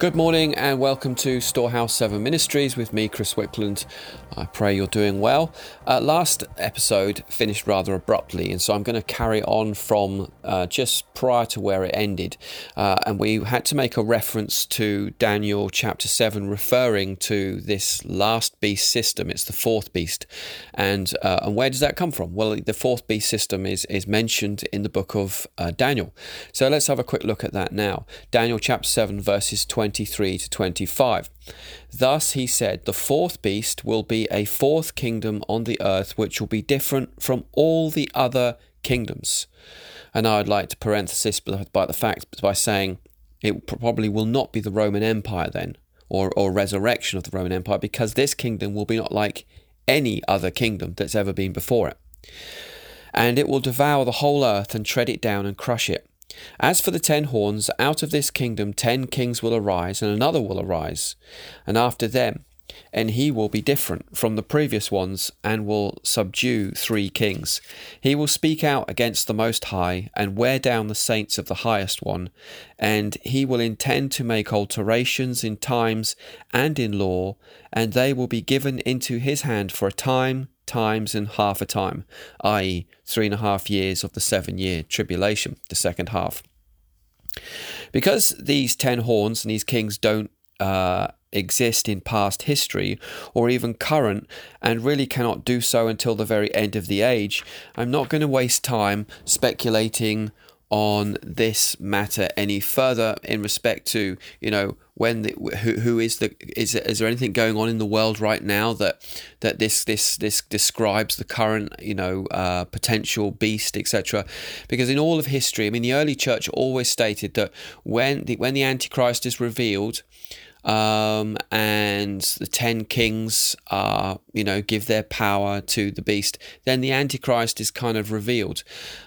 Good morning and welcome to Storehouse 7 Ministries with me, Chris Wickland. I pray you're doing well. Uh, last episode finished rather abruptly, and so I'm going to carry on from uh, just prior to where it ended. Uh, and we had to make a reference to Daniel chapter 7, referring to this last beast system. It's the fourth beast. And, uh, and where does that come from? Well, the fourth beast system is, is mentioned in the book of uh, Daniel. So let's have a quick look at that now. Daniel chapter 7, verses 23 to 25. Thus he said, The fourth beast will be a fourth kingdom on the earth, which will be different from all the other kingdoms. And I would like to parenthesis by the fact by saying it probably will not be the Roman Empire then, or, or resurrection of the Roman Empire, because this kingdom will be not like any other kingdom that's ever been before it. And it will devour the whole earth and tread it down and crush it. As for the ten horns, out of this kingdom ten kings will arise, and another will arise, and after them, and he will be different from the previous ones, and will subdue three kings. He will speak out against the Most High, and wear down the saints of the Highest One, and he will intend to make alterations in times and in law, and they will be given into his hand for a time, times and half a time, i.e., three and a half years of the seven year tribulation, the second half. Because these ten horns and these kings don't uh, exist in past history or even current and really cannot do so until the very end of the age, I'm not going to waste time speculating on this matter any further in respect to you know when the, who who is the is is there anything going on in the world right now that that this this this describes the current you know uh, potential beast etc because in all of history I mean the early church always stated that when the when the antichrist is revealed um, and the ten kings are, you know, give their power to the beast, then the Antichrist is kind of revealed.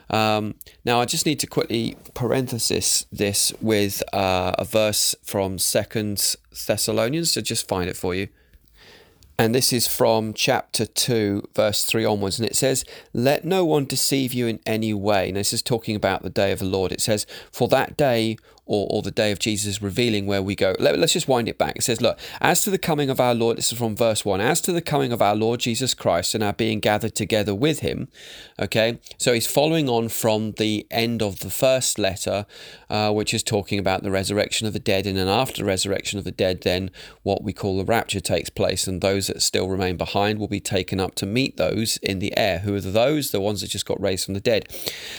Um, now, I just need to quickly parenthesis this with uh, a verse from Second Thessalonians to just find it for you. And this is from chapter 2, verse 3 onwards. And it says, Let no one deceive you in any way. And this is talking about the day of the Lord. It says, For that day or, or the day of Jesus revealing where we go. Let, us just wind it back. It says, Look, as to the coming of our Lord, this is from verse 1, as to the coming of our Lord Jesus Christ and our being gathered together with him. Okay, so he's following on from the end of the first letter, uh, which is talking about the resurrection of the dead. And then after the resurrection of the dead, then what we call the rapture takes place. And those that still remain behind will be taken up to meet those in the air. Who are those? The ones that just got raised from the dead.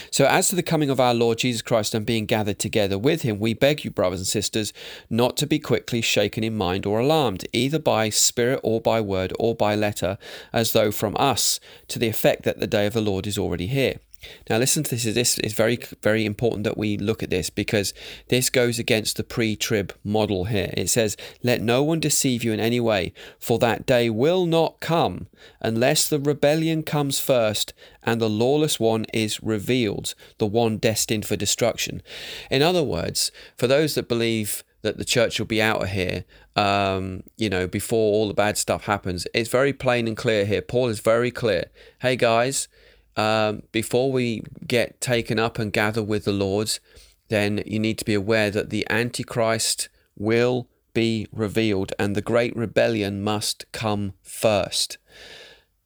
So, as to the coming of our Lord Jesus Christ and being gathered together with him, we beg you, brothers and sisters, not to be quickly shaken in mind or alarmed, either by spirit or by word or by letter, as though from us, to the effect that the day of the Lord is already here. Now, listen to this. This is very, very important that we look at this because this goes against the pre trib model here. It says, Let no one deceive you in any way, for that day will not come unless the rebellion comes first and the lawless one is revealed, the one destined for destruction. In other words, for those that believe that the church will be out of here, um, you know, before all the bad stuff happens, it's very plain and clear here. Paul is very clear. Hey, guys, um, before we get taken up and gather with the Lord, then you need to be aware that the Antichrist will be revealed and the great rebellion must come first.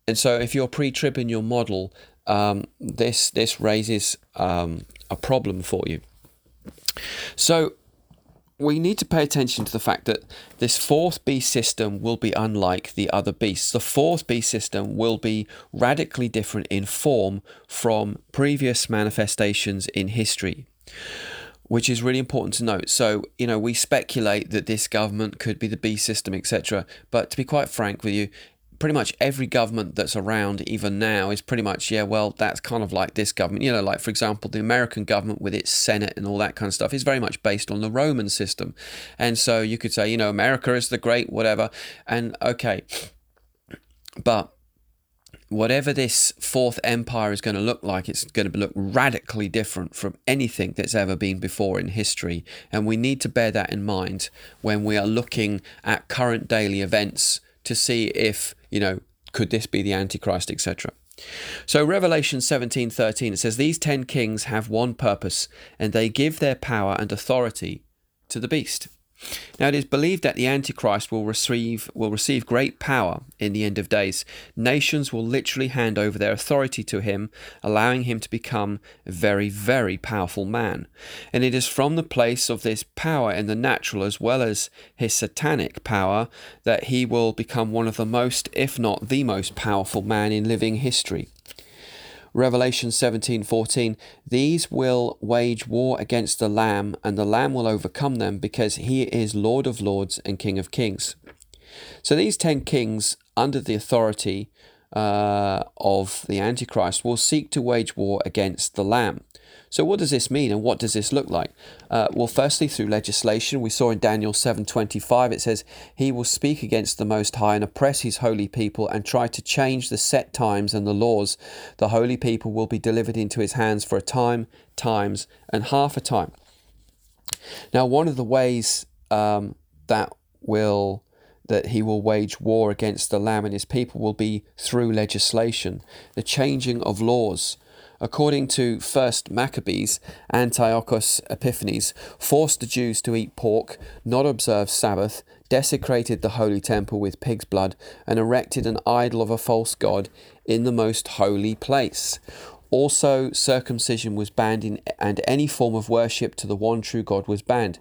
And so, if you're pre trib in your model, um, this, this raises um, a problem for you. So, we need to pay attention to the fact that this fourth beast system will be unlike the other beasts. The fourth beast system will be radically different in form from previous manifestations in history, which is really important to note. So, you know, we speculate that this government could be the beast system, etc. But to be quite frank with you, pretty much every government that's around even now is pretty much yeah well that's kind of like this government. You know like for example the american government with its senate and all that kind of stuff is very much based on the roman system. And so you could say you know america is the great whatever. And okay but whatever this fourth empire is going to look like, it's going to look radically different from anything that's ever been before in history. And we need to bear that in mind when we are looking at current daily events to see if, you know, could this be the Antichrist, etc. So Revelation 17:13 it says these 10 kings have one purpose and they give their power and authority to the beast. Now it is believed that the Antichrist will receive will receive great power in the end of days. Nations will literally hand over their authority to him, allowing him to become a very, very powerful man. And it is from the place of this power in the natural as well as his satanic power that he will become one of the most, if not the most powerful man in living history. Revelation 17:14 These will wage war against the lamb and the lamb will overcome them because he is Lord of lords and King of kings. So these 10 kings under the authority uh, of the antichrist will seek to wage war against the lamb. So, what does this mean, and what does this look like? Uh, well, firstly, through legislation, we saw in Daniel seven twenty five. It says, "He will speak against the Most High and oppress His holy people, and try to change the set times and the laws. The holy people will be delivered into His hands for a time, times, and half a time." Now, one of the ways um, that will that he will wage war against the Lamb and his people will be through legislation, the changing of laws. According to First Maccabees, Antiochus Epiphanes forced the Jews to eat pork, not observe Sabbath, desecrated the holy temple with pig's blood, and erected an idol of a false god in the most holy place. Also, circumcision was banned, in, and any form of worship to the one true God was banned.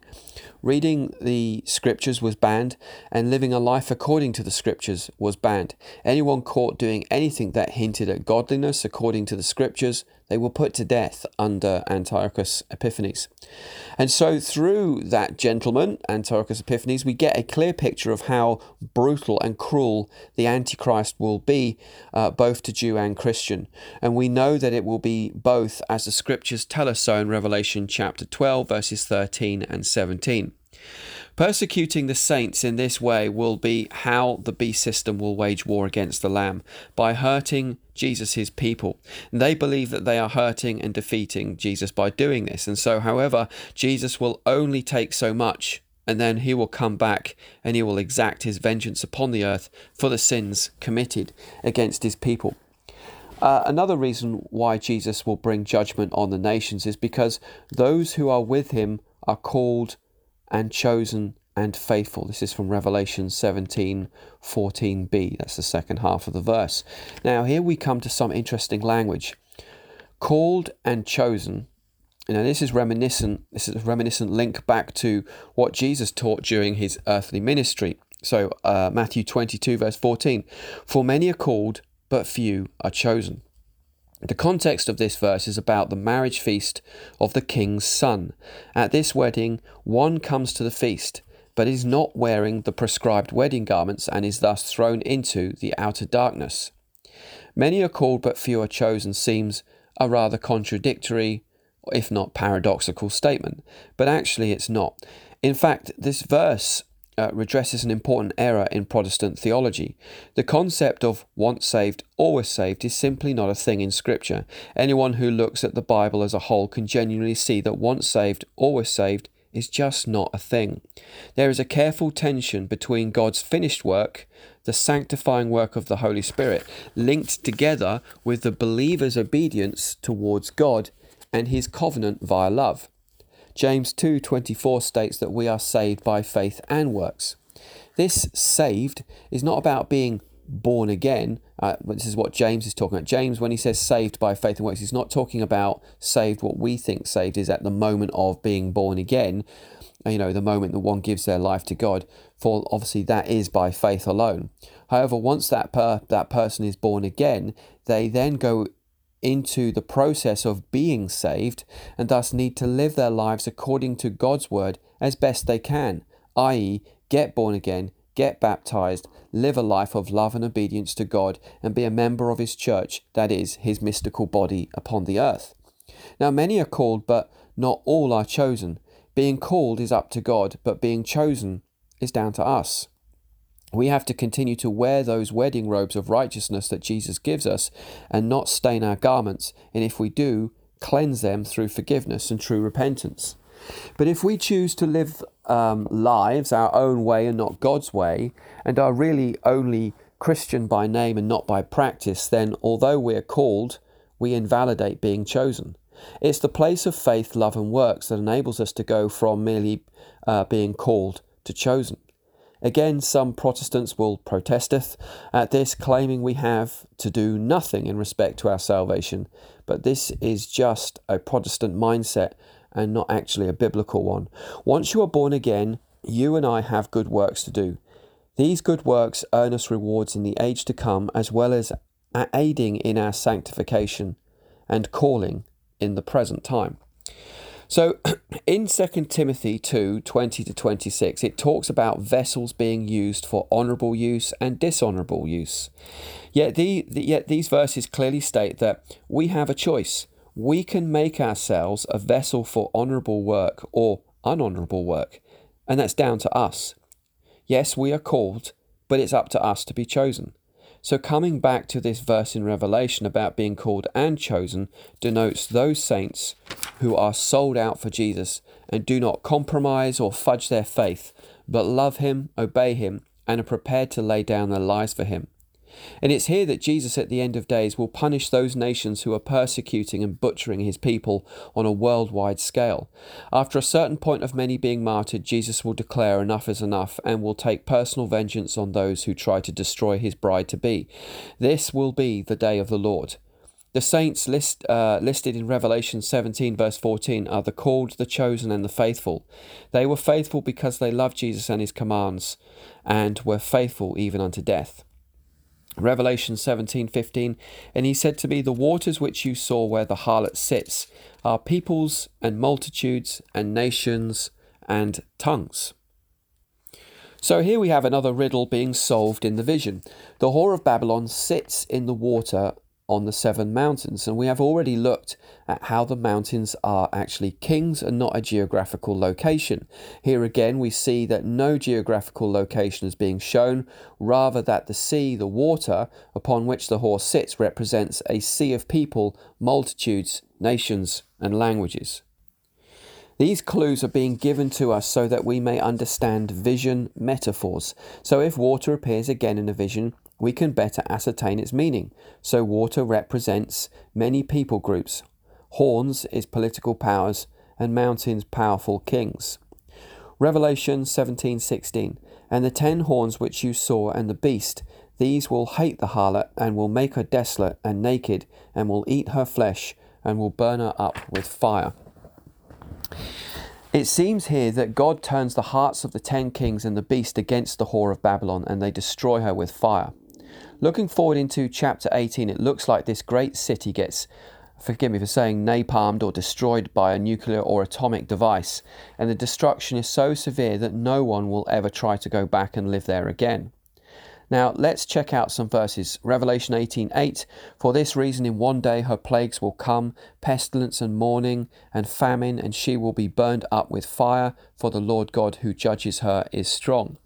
Reading the scriptures was banned, and living a life according to the scriptures was banned. Anyone caught doing anything that hinted at godliness according to the scriptures, they were put to death under Antiochus Epiphanes. And so, through that gentleman, Antiochus Epiphanes, we get a clear picture of how brutal and cruel the Antichrist will be, uh, both to Jew and Christian. And we know that it will be both, as the scriptures tell us so in Revelation chapter 12, verses 13 and 17. Persecuting the saints in this way will be how the beast system will wage war against the Lamb by hurting Jesus, people. They believe that they are hurting and defeating Jesus by doing this. And so, however, Jesus will only take so much and then he will come back and he will exact his vengeance upon the earth for the sins committed against his people. Uh, another reason why Jesus will bring judgment on the nations is because those who are with him are called and chosen and faithful. This is from Revelation 17 14b. That's the second half of the verse. Now, here we come to some interesting language. Called and chosen. Now, this is reminiscent. This is a reminiscent link back to what Jesus taught during his earthly ministry. So, uh, Matthew 22, verse 14. For many are called, but few are chosen. The context of this verse is about the marriage feast of the king's son. At this wedding, one comes to the feast, but is not wearing the prescribed wedding garments and is thus thrown into the outer darkness. Many are called, but few are chosen seems a rather contradictory, if not paradoxical statement, but actually it's not. In fact, this verse uh, redresses an important error in Protestant theology. The concept of once saved, always saved is simply not a thing in Scripture. Anyone who looks at the Bible as a whole can genuinely see that once saved, always saved is just not a thing. There is a careful tension between God's finished work, the sanctifying work of the Holy Spirit, linked together with the believer's obedience towards God and his covenant via love. James 2:24 states that we are saved by faith and works. This saved is not about being born again. Uh, this is what James is talking about. James, when he says saved by faith and works, he's not talking about saved what we think saved is at the moment of being born again, uh, you know, the moment that one gives their life to God. For obviously that is by faith alone. However, once that per, that person is born again, they then go into the process of being saved and thus need to live their lives according to God's word as best they can, i.e., get born again, get baptized, live a life of love and obedience to God, and be a member of His church, that is, His mystical body upon the earth. Now, many are called, but not all are chosen. Being called is up to God, but being chosen is down to us. We have to continue to wear those wedding robes of righteousness that Jesus gives us and not stain our garments, and if we do, cleanse them through forgiveness and true repentance. But if we choose to live um, lives our own way and not God's way, and are really only Christian by name and not by practice, then although we are called, we invalidate being chosen. It's the place of faith, love, and works that enables us to go from merely uh, being called to chosen. Again, some Protestants will protesteth at this, claiming we have to do nothing in respect to our salvation, but this is just a Protestant mindset and not actually a biblical one. Once you are born again, you and I have good works to do. These good works earn us rewards in the age to come, as well as aiding in our sanctification and calling in the present time. So in 2 Timothy 2 20 to 26, it talks about vessels being used for honourable use and dishonourable use. Yet, the, the, yet these verses clearly state that we have a choice. We can make ourselves a vessel for honourable work or unhonourable work, and that's down to us. Yes, we are called, but it's up to us to be chosen. So, coming back to this verse in Revelation about being called and chosen denotes those saints who are sold out for Jesus and do not compromise or fudge their faith, but love Him, obey Him, and are prepared to lay down their lives for Him. And it's here that Jesus at the end of days will punish those nations who are persecuting and butchering his people on a worldwide scale. After a certain point of many being martyred, Jesus will declare enough is enough and will take personal vengeance on those who try to destroy his bride to be. This will be the day of the Lord. The saints list, uh, listed in Revelation 17, verse 14, are the called, the chosen, and the faithful. They were faithful because they loved Jesus and his commands, and were faithful even unto death. Revelation 17:15 and he said to me the waters which you saw where the harlot sits are peoples and multitudes and nations and tongues. So here we have another riddle being solved in the vision. The whore of Babylon sits in the water on the seven mountains. And we have already looked at how the mountains are actually kings and not a geographical location. Here again, we see that no geographical location is being shown, rather, that the sea, the water upon which the horse sits, represents a sea of people, multitudes, nations, and languages. These clues are being given to us so that we may understand vision metaphors. So, if water appears again in a vision, we can better ascertain its meaning. So, water represents many people groups, horns is political powers, and mountains powerful kings. Revelation 17:16 And the ten horns which you saw and the beast these will hate the harlot and will make her desolate and naked and will eat her flesh and will burn her up with fire. It seems here that God turns the hearts of the ten kings and the beast against the whore of Babylon and they destroy her with fire. Looking forward into chapter 18, it looks like this great city gets, forgive me for saying, napalmed or destroyed by a nuclear or atomic device, and the destruction is so severe that no one will ever try to go back and live there again. Now let's check out some verses. Revelation 18:8 8, For this reason in one day her plagues will come, pestilence and mourning and famine, and she will be burned up with fire, for the Lord God who judges her is strong.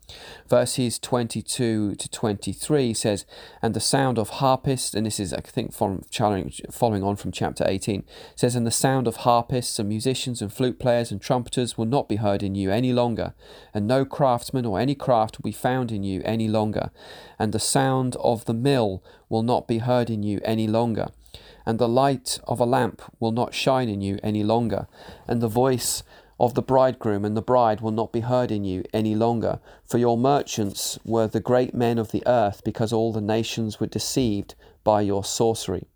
Verses 22 to 23 says, And the sound of harpists, and this is, I think, from following on from chapter 18, says, And the sound of harpists and musicians and flute players and trumpeters will not be heard in you any longer, and no craftsman or any craft will be found in you any longer, and the sound of the mill will not be heard in you any longer. And the light of a lamp will not shine in you any longer, and the voice of the bridegroom and the bride will not be heard in you any longer. For your merchants were the great men of the earth, because all the nations were deceived by your sorcery.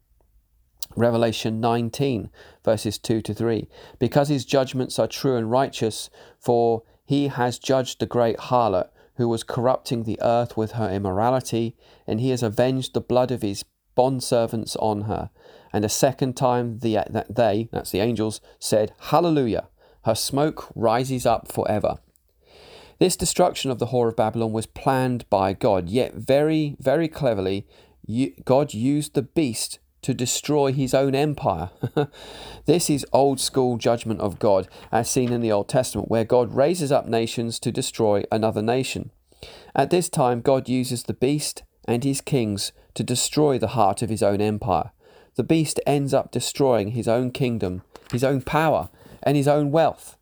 Revelation 19, verses 2 to 3. Because his judgments are true and righteous, for he has judged the great harlot who was corrupting the earth with her immorality, and he has avenged the blood of his bondservants on her. And a second time the, that they, that's the angels, said, Hallelujah her smoke rises up forever. This destruction of the whore of Babylon was planned by God, yet very, very cleverly, God used the beast to destroy his own empire. this is old school judgment of God, as seen in the Old Testament, where God raises up nations to destroy another nation. At this time, God uses the beast and his kings to destroy the heart of his own empire. The beast ends up destroying his own kingdom, his own power, and his own wealth.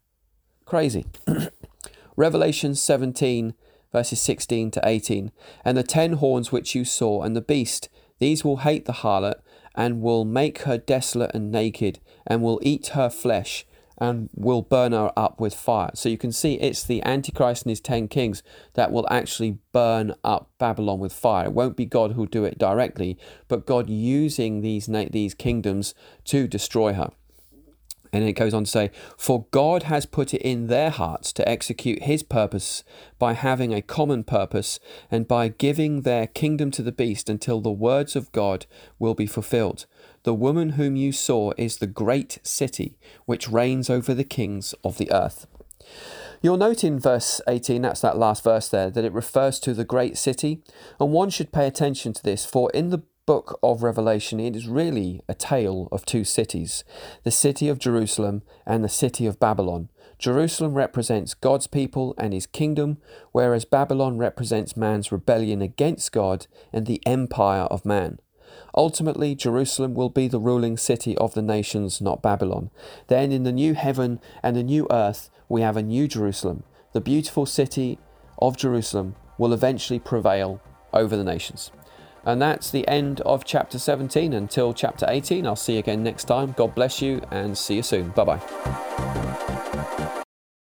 Crazy. Revelation 17, verses 16 to 18. And the ten horns which you saw, and the beast, these will hate the harlot, and will make her desolate and naked, and will eat her flesh, and will burn her up with fire. So you can see it's the Antichrist and his 10 kings that will actually burn up Babylon with fire. It won't be God who'll do it directly, but God using these, these kingdoms to destroy her. And it goes on to say, For God has put it in their hearts to execute his purpose by having a common purpose and by giving their kingdom to the beast until the words of God will be fulfilled. The woman whom you saw is the great city which reigns over the kings of the earth. You'll note in verse 18, that's that last verse there, that it refers to the great city. And one should pay attention to this, for in the book of Revelation, it is really a tale of two cities the city of Jerusalem and the city of Babylon. Jerusalem represents God's people and his kingdom, whereas Babylon represents man's rebellion against God and the empire of man. Ultimately, Jerusalem will be the ruling city of the nations, not Babylon. Then, in the new heaven and the new earth, we have a new Jerusalem. The beautiful city of Jerusalem will eventually prevail over the nations. And that's the end of chapter 17. Until chapter 18, I'll see you again next time. God bless you and see you soon. Bye bye.